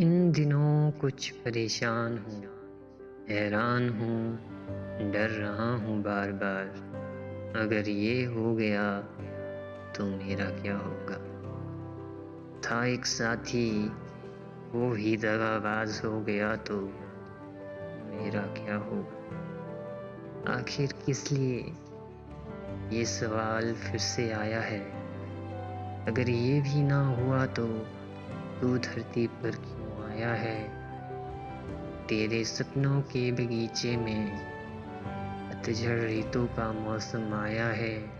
इन दिनों कुछ परेशान हूँ, हैरान हूँ, डर रहा हूँ बार बार अगर ये हो गया तो मेरा क्या होगा? था एक साथी, वो ही दगाबाज हो गया तो मेरा क्या होगा? आखिर किस लिए? ये सवाल फिर से आया है। अगर ये भी ना हुआ तो तू धरती पर आया है। तेरे सपनों के बगीचे में पतझड़ ऋतु का मौसम आया है।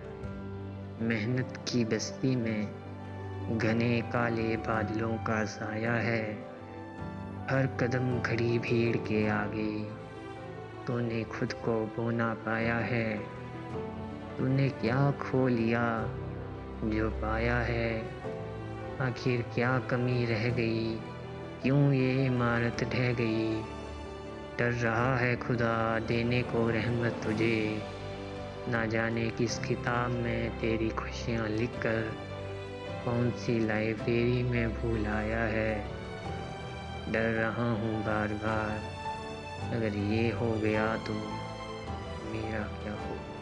मेहनत की बस्ती में घने काले बादलों का साया है। हर कदम खड़ी भीड़ के आगे तूने खुद को बोना पाया है। तूने क्या खो लिया जो पाया है? आखिर क्या कमी रह गई? क्यों ये इमारत ढह गई? डर रहा है खुदा, देने को रहमत तुझे। ना जाने किस किताब में तेरी खुशियाँ लिखकर कौन सी लाइब्रेरी में भूल आया है। डर रहा हूँ बार बार अगर ये हो गया तो मेरा क्या होगा?